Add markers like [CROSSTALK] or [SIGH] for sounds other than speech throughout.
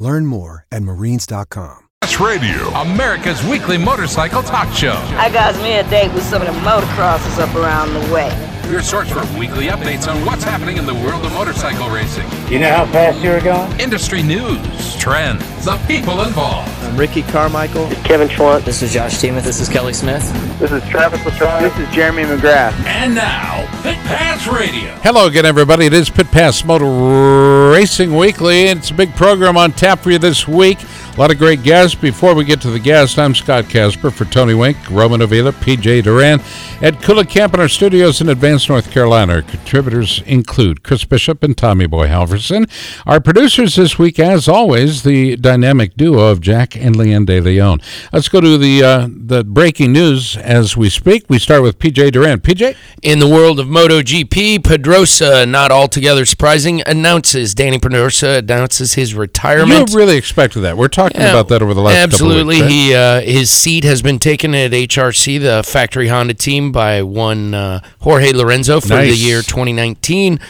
Learn more at marines.com. That's Radio, America's weekly motorcycle talk show. I got me a date with some of the motocrossers up around the way. Your source for weekly updates on what's happening in the world of motorcycle racing. You know how fast you were going? Industry news, trends, the people involved. I'm Ricky Carmichael. This is Kevin Schwantz. This is Josh Teemuth. This is Kelly Smith. This is Travis Latron. This is Jeremy McGrath. And now, Pit Pass Radio. Hello again, everybody. It is Pit Pass Motor Racing Weekly, it's a big program on tap for you this week. A lot of great guests. Before we get to the guests, I'm Scott Casper for Tony Wink, Roman Avila, PJ Duran, Ed Camp in our studios in Advance, North Carolina. Our contributors include Chris Bishop and Tommy Boy Halverson. Our producers this week, as always, the dynamic duo of Jack and Leanne De Leon. Let's go to the uh, the breaking news as we speak. We start with PJ Duran. PJ? In the world of MotoGP, Pedrosa, not altogether surprising, announces, Dani Pedrosa announces his retirement. You really expected that. We're talking yeah, about that over the last absolutely. Weeks? He uh, his seat has been taken at HRC, the factory Honda team, by one uh, Jorge Lorenzo for nice. the year 2019.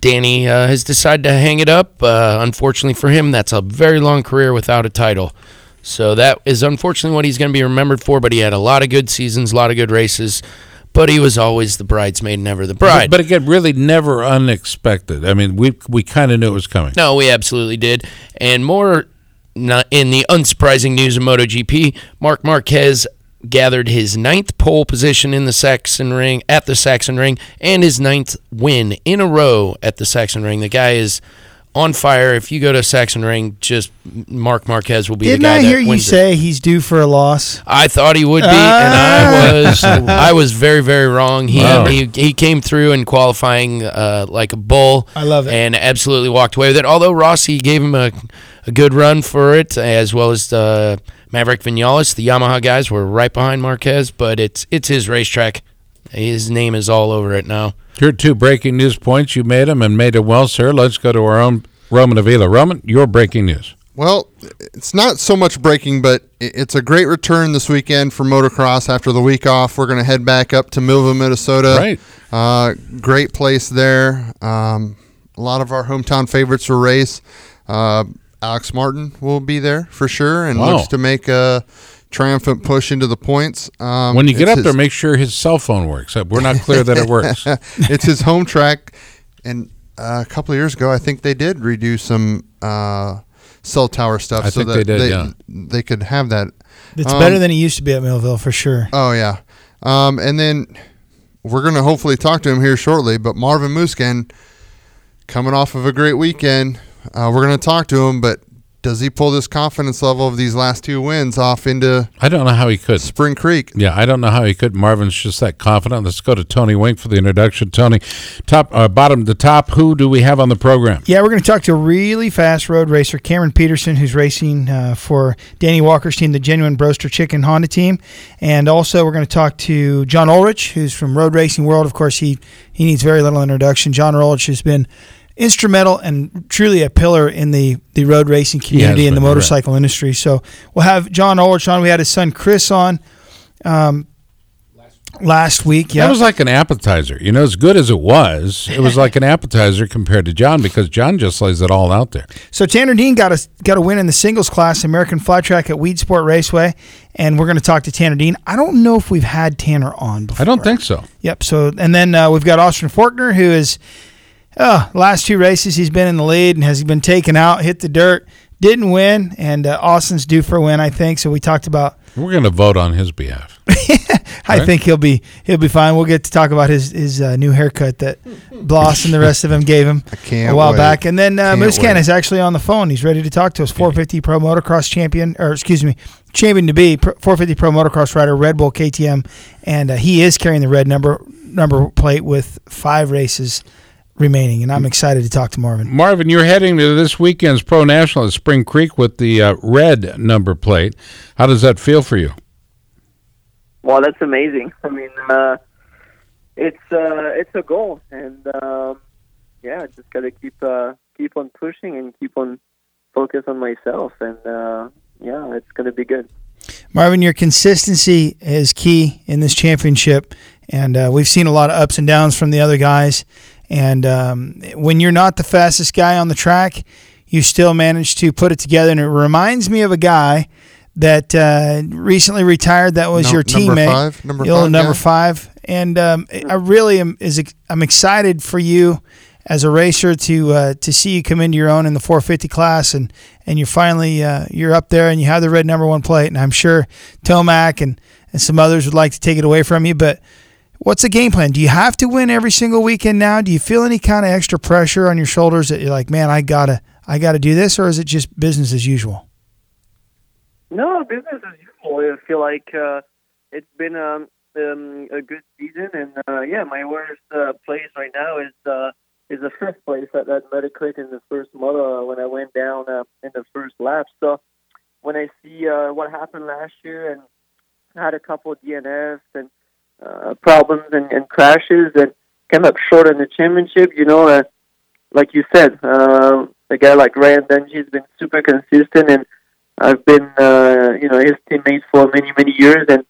Danny uh, has decided to hang it up. Uh, unfortunately for him, that's a very long career without a title. So that is unfortunately what he's going to be remembered for. But he had a lot of good seasons, a lot of good races. But he was always the bridesmaid, never the bride. But, but again, really never unexpected. I mean, we we kind of knew it was coming. No, we absolutely did. And more in the unsurprising news of MotoGP, Marc Marquez gathered his ninth pole position in the Sachsenring at the Sachsenring and his ninth win in a row at the Saxon Sachsenring. The guy is on fire. If you go to Saxon Sachsenring, just Marc Marquez will be Didn't the guy. I hear that you say it. he's due for a loss? I thought he would be, Ah. and I was I was very very wrong. He Wow. he, he came through in qualifying uh, like a bull. I love it. and absolutely walked away with it. Although Rossi gave him a a good run for it, as well as the Maverick Vinales. The Yamaha guys were right behind Marquez, but it's it's his racetrack. His name is all over it now. Here are two breaking news points. You made them and made them well, sir. Let's go to our own Roman Avila. Roman, your breaking news. Well, it's not so much breaking, but it's a great return this weekend for motocross after the week off. We're going to head back up to Millville, Minnesota. Right. Uh, great place there. Um, a lot of our hometown favorites will race. Uh, Alex Martin will be there for sure and Wow. looks to make a triumphant push into the points. Um, When you get up his- there, make sure his cell phone works. Uh, We're not clear that it [LAUGHS] works. it's his home track, and uh, a couple of years ago, I think they did redo some uh, cell tower stuff I so think that they did, they, yeah. they could have that. It's Um, better than it used to be at Millville for sure. Oh yeah, um, and then we're gonna hopefully talk to him here shortly. But Marvin Musquin, coming off of a great weekend, uh, we're gonna talk to him. But does he pull this confidence level of these last two wins off into I don't know how he could. Spring Creek? Yeah, I don't know how he could. Marvin's just that confident. Let's go to Tony Wink for the introduction. Tony, top, uh, bottom to top, who do we have on the program? Yeah, we're going to talk to a really fast road racer, Cameron Petersen, who's racing uh, for Danny Walker's team, the Genuine Broaster Chicken Honda team. And also, we're going to talk to John Ulrich, who's from Road Racing World. Of course, he, he needs very little introduction. John Ulrich has been instrumental and truly a pillar in the, the road racing community and the been, right. motorcycle industry. So we'll have John Ulrich on. We had his son Chris on um, last week. Yeah. That was like an appetizer. You know, as good as it was, it was like an [LAUGHS] appetizer compared to John because John just lays it all out there. So Tanner Dean got a got a win in the singles class, American Flat Track at Weedsport Raceway, and we're going to talk to Tanner Dean. I don't know if we've had Tanner on before. I don't think so. Yep. So and then uh, we've got Austin Faulkner, who is uh, last two races he's been in the lead and has been taken out, hit the dirt, didn't win, and uh, Austin's due for a win, I think. So we talked about. We're going to vote on his behalf. [LAUGHS] I Right. think he'll be he'll be fine. We'll get to talk about his his uh, new haircut that Bloss and the rest of them gave him [LAUGHS] a while wait. back. And then uh, Musquin is actually on the phone. He's ready to talk to us. 450 Pro Motocross champion, or excuse me, champion to be 450 Pro Motocross rider, Red Bull KTM, and uh, he is carrying the red number number plate with five races remaining, and I'm excited to talk to Marvin. Marvin, you're heading to this weekend's Pro National at Spring Creek with the uh, red number plate. How does that feel for you? Well, that's amazing. I mean, uh, it's uh, it's a goal, and um, yeah, just gotta keep uh, keep on pushing and keep on focus on myself, and uh, yeah, it's gonna be good. Marvin, your consistency is key in this championship, and uh, we've seen a lot of ups and downs from the other guys. And um, when you're not the fastest guy on the track, you still manage to put it together. And it reminds me of a guy that uh, recently retired. That was No- your number teammate, five? Number five number guy? five. And um, I really am is I'm excited for you as a racer to uh, to see you come into your own in the 450 class, and and you're finally uh, you're up there and you have the red number one plate. And I'm sure Tomac and and some others would like to take it away from you, but. What's the game plan? Do you have to win every single weekend now? Do you feel any kind of extra pressure on your shoulders that you're like, man, I gotta, I gotta do this, or is it just business as usual? No, business as usual. I feel like uh, it's been um, um, a good season, and uh, yeah, my worst uh, place right now is uh, is the fifth place at that Muddy Creek in the first moto uh, when I went down uh, in the first lap. So when I see uh, what happened last year and had a couple of DNFs and uh, problems and, and crashes and came up short in the championship, you know, uh, like you said, uh, a guy like Ryan Dungey has been super consistent and I've been, uh, you know, his teammate for many, many years, and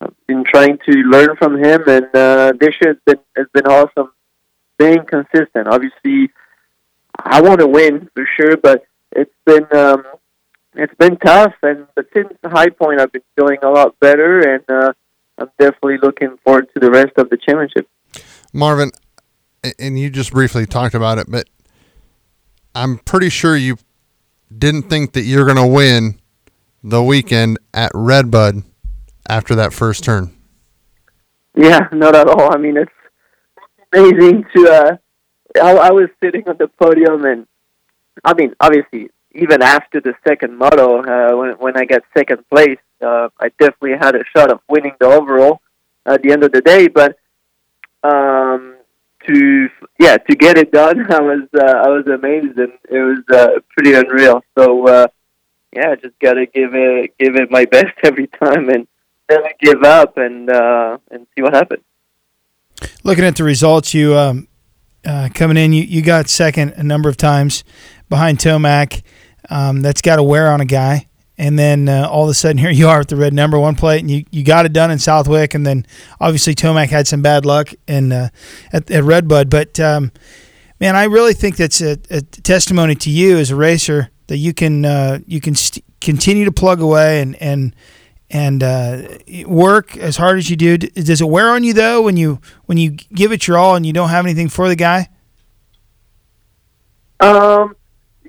I've been trying to learn from him. And uh, this year has been has been awesome, being consistent. Obviously, I want to win for sure, but it's been um, it's been tough. And but since the high point, I've been feeling a lot better, and uh, I'm definitely looking forward to the rest of the championship. Marvin, and you just briefly talked about it, but I'm pretty sure you didn't think that you're going to win the weekend at Redbud after that first turn. Yeah, [LAUGHS] not at all. I mean, it's amazing to. Uh, I, I was sitting on the podium, and I mean, obviously, even after the second moto, uh, when when I got second place, uh, I definitely had a shot of winning the overall at the end of the day. But um, to yeah, to get it done, [LAUGHS] I was uh, I was amazed, and it was uh, pretty unreal. So uh, yeah, just gotta give it give it my [LAUGHS] best every time, and never give up, and uh, and see what happens. Looking at the results, you um, uh, coming in, you, you got second a number of times behind Tomac. Um, that's got to wear on a guy. And then uh, all of a sudden, [LAUGHS] here you are with the red number one plate, and you, you got it done in Southwick. And then obviously Tomac had some bad luck in uh, at, at Redbud. But um, man, I really think that's a, a testimony to you as a racer that you can uh, you can st- continue to plug away and and and uh, work as hard as you do. Does it wear on you though when you when you give it your all and you don't have anything for the guy? Um,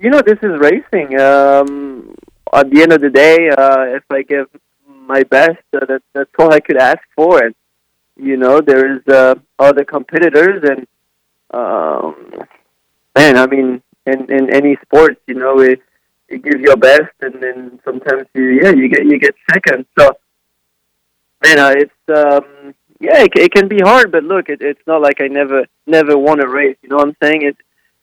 you know, this is racing. Um, at the end of the day, uh, if I give my best, uh, that, that's all I could ask for. And you know, there's uh, other competitors, and um, man, I mean, in in any sports, you know, it, you give your best, and then sometimes you yeah you get you get second. So, man, uh, it's um, yeah, it, it can be hard, but look, it, it's not like I never never won a race. You know what I'm saying? It's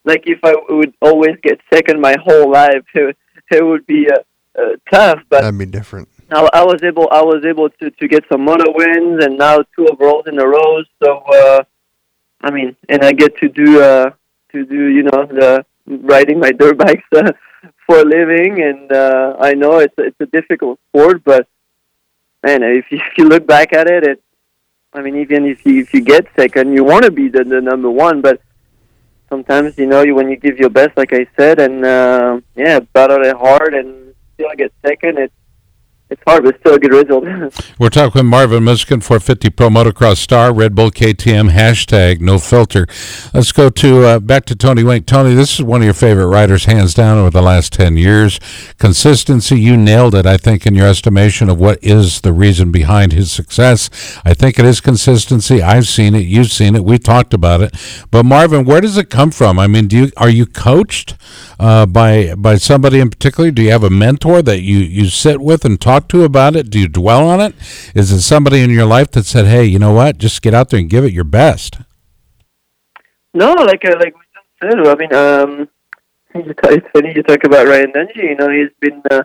like if I would always get second my whole life, [LAUGHS] it, it would be uh, uh, tough. But That'd be different. I, I was able I was able to to get some moto wins and now two overalls in a row. So uh, I mean, and I get to do uh, to do you know the riding my dirt [LAUGHS] bikes uh, for a living, and uh, I know it's it's a difficult sport, but man, if you, [LAUGHS] if you look back at it, it I mean, even if you if you get second, you want to be the, the number one, but sometimes you know you when you give your best, like I said, and uh, yeah, battle it hard and still get second. It's it's hard, but still a good result. [LAUGHS] We're talking with Marvin Musquin, 450 Pro Motocross Star, Red Bull KTM, hashtag no filter. Let's go to uh, back to Tony Wink. Tony, this is one of your favorite riders, hands down, over the last 10 years. Consistency, you nailed it, I think, in your estimation of what is the reason behind his success. I think it is consistency. I've seen it. You've seen it. We've talked about it. But Marvin, where does it come from? I mean, do you are you coached uh, by by somebody in particular? Do you have a mentor that you, you sit with and talk to about it? Do you dwell on it? Is it somebody in your life that said, "Hey, you know what? Just get out there and give it your best"? No, like uh, like we said. I mean, um, it's funny you talk about Ryan Dungey. You know, he's been uh,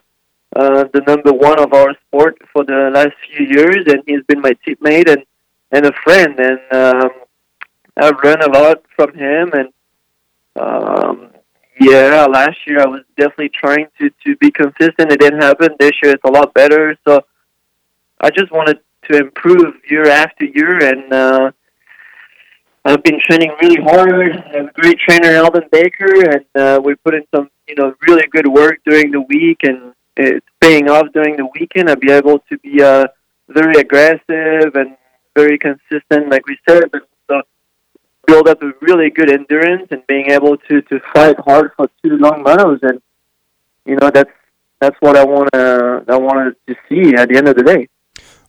uh, the number one of our sport for the last few years, and he's been my teammate and and a friend. And um, I've learned a lot from him. And um, yeah, last year I was definitely trying to to be consistent. It didn't happen. This year it's a lot better. So I just wanted to improve year after year, and uh, I've been training really hard. I have a great trainer, Aldon Baker, and uh, we put in some, you know, really good work during the week, and it's paying off during the weekend. I'll be able to be uh, very aggressive and very consistent, like we said, but build up a really good endurance and being able to to fight hard for two long motos, and you know that's that's what I want to I wanted to see at the end of the day.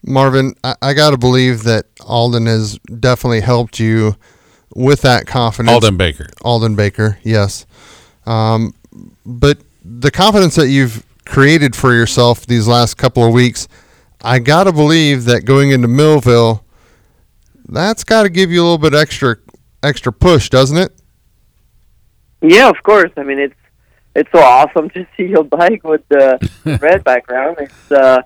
Marvin, I, I got to believe that Aldon has definitely helped you with that confidence. Aldon Baker. Aldon Baker, yes. Um, but the confidence that you've created for yourself these last couple of weeks, I got to believe that going into Millville, that's got to give you a little bit extra extra push, doesn't it? Yeah, of course. I mean, it's it's so awesome [LAUGHS] to see your bike with the [LAUGHS] red background. It's uh,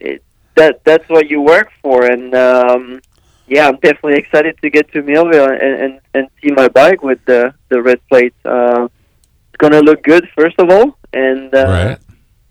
it that that's what you work for, and um, yeah, I'm definitely excited to get to Millville and, and and see my bike with the the red plates. Uh, it's gonna look good, first of all, and uh, Right.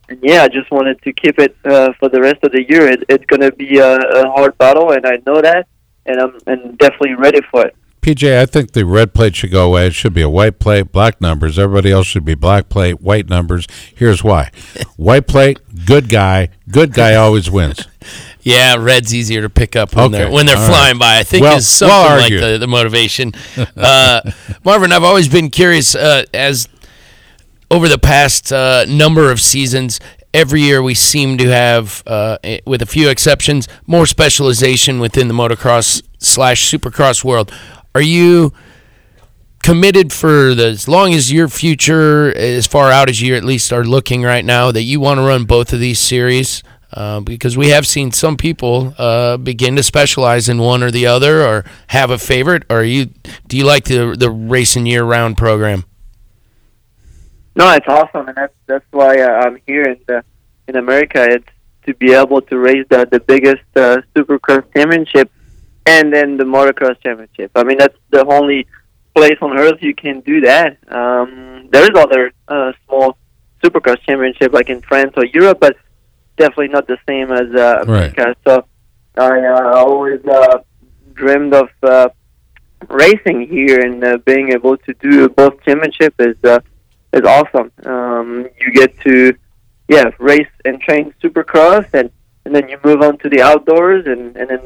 and yeah, I just wanted to keep it uh, for the rest of the year. It, it's gonna be a, a hard battle, and I know that, and I'm and definitely ready for it. PJ, I think the red plate should go away. It should be a white plate, black numbers. Everybody else should be black plate, white numbers. Here's why: [LAUGHS] white plate, good guy. Good guy always wins. [LAUGHS] Yeah, red's easier to pick up when Okay, they're when they're all flying right. by. I think Well- is something well like the, the motivation. [LAUGHS] Uh, Marvin, I've always been curious uh, as over the past uh, number of seasons. Every year we seem to have, uh, eh, with a few exceptions, more specialization within the motocross slash supercross world. Are you committed for the, as long as your future, as far out as you at least are looking right now, that you want to run both of these series? Uh, because we have seen some people uh, begin to specialize in one or the other, or have a favorite. Or you do you like the the racing year round program? No, it's awesome, and that's that's why uh, I'm here in the, in America. It's to be able to race the the biggest uh, Supercross championship, and then the motocross championship. I mean, that's the only place on earth you can do that. Um, there is other uh, small Supercross championship like in France or Europe, but definitely not the same as uh, Right. America. So I uh, always uh, dreamed of uh, racing here and uh, being able to do both championship is uh, is awesome. Um, you get to yeah race and train supercross and and then you move on to the outdoors and and then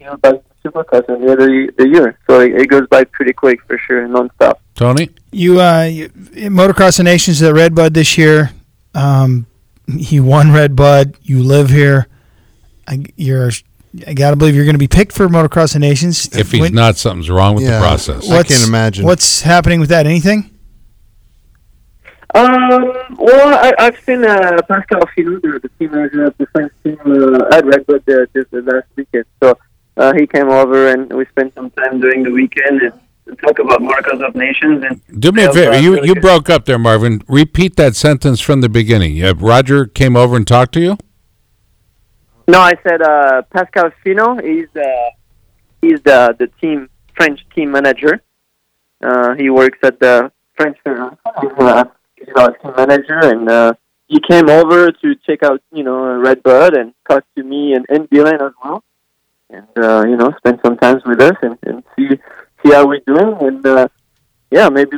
you know to supercross at the end of the, the year. So it, it goes by pretty quick for sure, and nonstop. Tony, You, uh, you Motocross of Nations at Red Bud this year. Um, you won Red Bud. You live here. I, you're. I gotta believe you're going to be picked for Motocross of Nations. if he's When- not, something's wrong with Yeah. the process. I what's- can't imagine. What's happening with that? Anything? Um, well, I, I've seen uh, Pascal Finot, the, the team manager of the French team uh, at Red Bull uh, just uh, last weekend. So uh, he came over and we spent some time during the weekend and, and talk about Motocross of Nations. And Do me a favor. You you broke up there, Marvin. Repeat that sentence from the beginning. Uh, Roger came over and talked to you. no, I said uh, Pascal Finot. He's uh, he's the the team French team manager. Uh, he works at the French. Uh, he's our team manager, and uh, he came over to check out, you know, Red Bud and talk to me and, and Dylan as well, and uh, you know, spend some time with us and, and see see how we're doing, and uh, yeah, maybe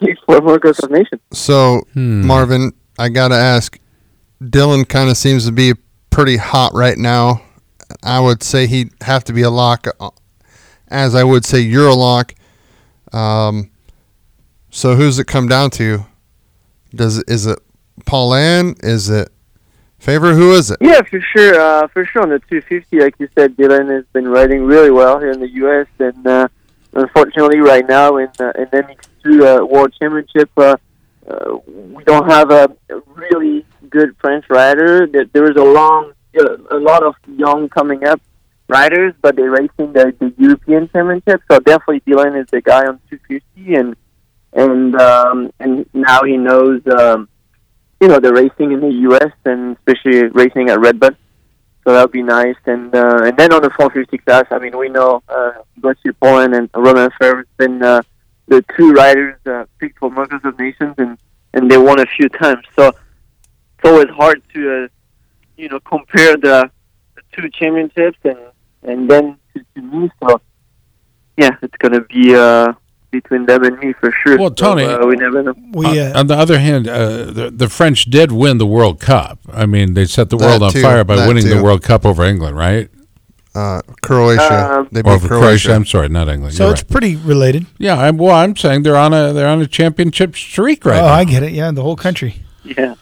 looking for more Ghost Nation. So, Hmm. Marvin, I got to ask. Dylan kind of seems to be pretty hot right now. I would say he'd have to be a lock, uh, as I would say you're a lock. Um, so who's it come down to? Does is it Paulin? Is it Febvre? Who is it? Yeah, for sure. Uh, for sure on the 250, like you said, Dylan has been riding really well here in the U.S. And uh, unfortunately, right now in uh, in MX2 uh, World Championship, uh, uh, we don't have a really good French rider. There is a long, a lot of young coming up riders, but they're racing the, the European Championship. So definitely Dylan is the guy on 250, and and um, and now he knows um, you know the racing in the U.S. and especially racing at Redbud. So that would be nice. And uh, and then on the 450 class, I mean, we know uh, Gautier Paulin and Romain has been uh, the two riders uh, picked for Motocross of Nations, and and they won a few times. So it's always hard to uh, you know compare the, the two championships and and then to, to me. So yeah, it's gonna be uh, between them and me for sure. Well, Tony, so, uh, we never know. We uh, on, on the other hand, uh, the, the French did win the World Cup. I mean, they set the world on too, fire by that winning the. World Cup over England, right? Uh, Croatia. Um, they beat over Croatia. Croatia. I'm sorry, not England. so You're it's right. pretty related. Yeah, I'm, well, I'm saying they're on a they're on a championship streak right oh, now. I get it. Yeah, the whole country. Yeah,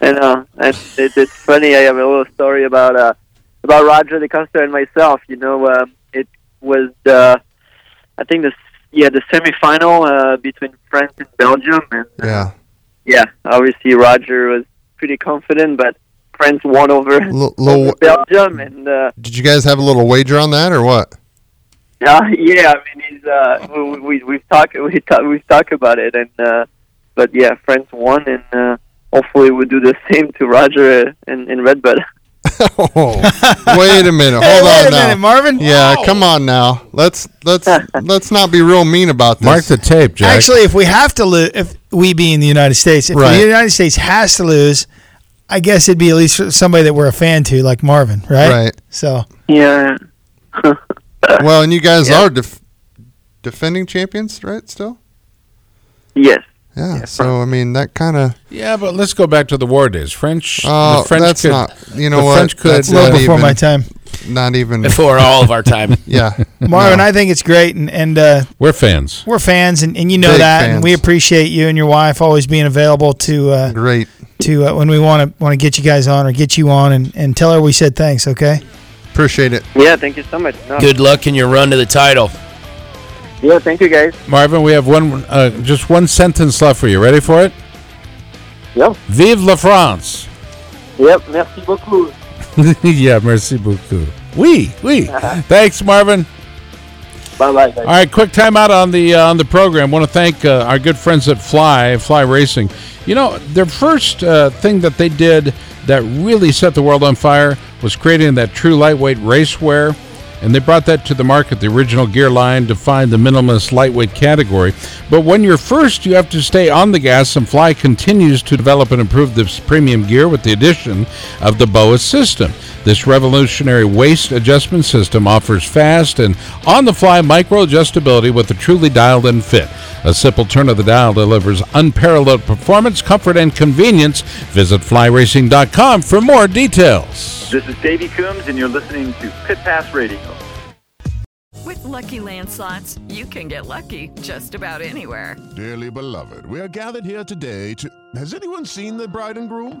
and uh, and it, it's funny. I have a little story about uh about Roger De DeCoster and myself. You know, uh, it was uh, I think the yeah the semifinal uh, between France and Belgium, and uh, Yeah. yeah, obviously Roger was pretty confident, but France won over, L- [LAUGHS] little, Belgium, and uh, did you guys have a little wager on that or what? [LAUGHS] yeah, yeah. I mean, he's uh, we, we we've talked we talk, we've talked about it, and uh, but yeah, France won, and uh, hopefully we'll do the [LAUGHS] same to Roger and, in in Redbud. Oh, wait a minute. Hold Hey, wait on a now. minute, Marvin. Yeah, come on now. Let's let's let's not be real mean about this. Mark the tape, Jack. Actually, if we have to lose, if we being the United States, if Right. the United States has to lose, I guess it'd be at least somebody that we're a fan to, like Marvin, right? Right. So Yeah. Well, and you guys Yeah. are def- defending champions, right? Still. yes. Yeah. So I mean, that kind of. yeah, but let's go back to the war days. French. Oh, the French that's could, not. You know the what? French could- That's a little before even, my time, Not even. Before all of our time. [LAUGHS] Yeah. [LAUGHS] Marvin. No. I think it's great, and and uh, We're fans. we're fans, and, and you know Big that, and we appreciate you and your wife always being available to uh, Great. to uh, when we want to want to get you guys on or get you on, and, and tell her we said thanks. Okay. Appreciate it. Yeah, thank you so much. No. Good luck in your run to the title. Yeah, thank you guys. Marvin, we have one uh, just one sentence left for you. Ready for it? Yep. Vive la France. Yep, merci beaucoup. [LAUGHS] yeah, merci beaucoup. Oui, oui. Thanks, Marvin. Bye bye. All right, quick timeout on the uh, on the program. Want to thank uh, our good friends at Fly Fly Racing. You know, their first uh, thing that they did that really set the world on fire was creating that true lightweight racewear, and they brought that to the market. The original gear line defined the minimalist lightweight category. But when you're first, you have to stay on the gas, and Fly continues to develop and improve this premium gear with the addition of the BOA system. This revolutionary waist adjustment system offers fast and on the fly micro adjustability with a truly dialed in fit. A simple turn of the dial delivers unparalleled performance, comfort, and convenience. Visit flyracing.com for more details. This is Davey Coombs, and you're listening to Pit Pass Radio. With Lucky Land slots, you can get lucky just about anywhere. Dearly beloved, we are gathered here today to. Has anyone seen the bride and groom?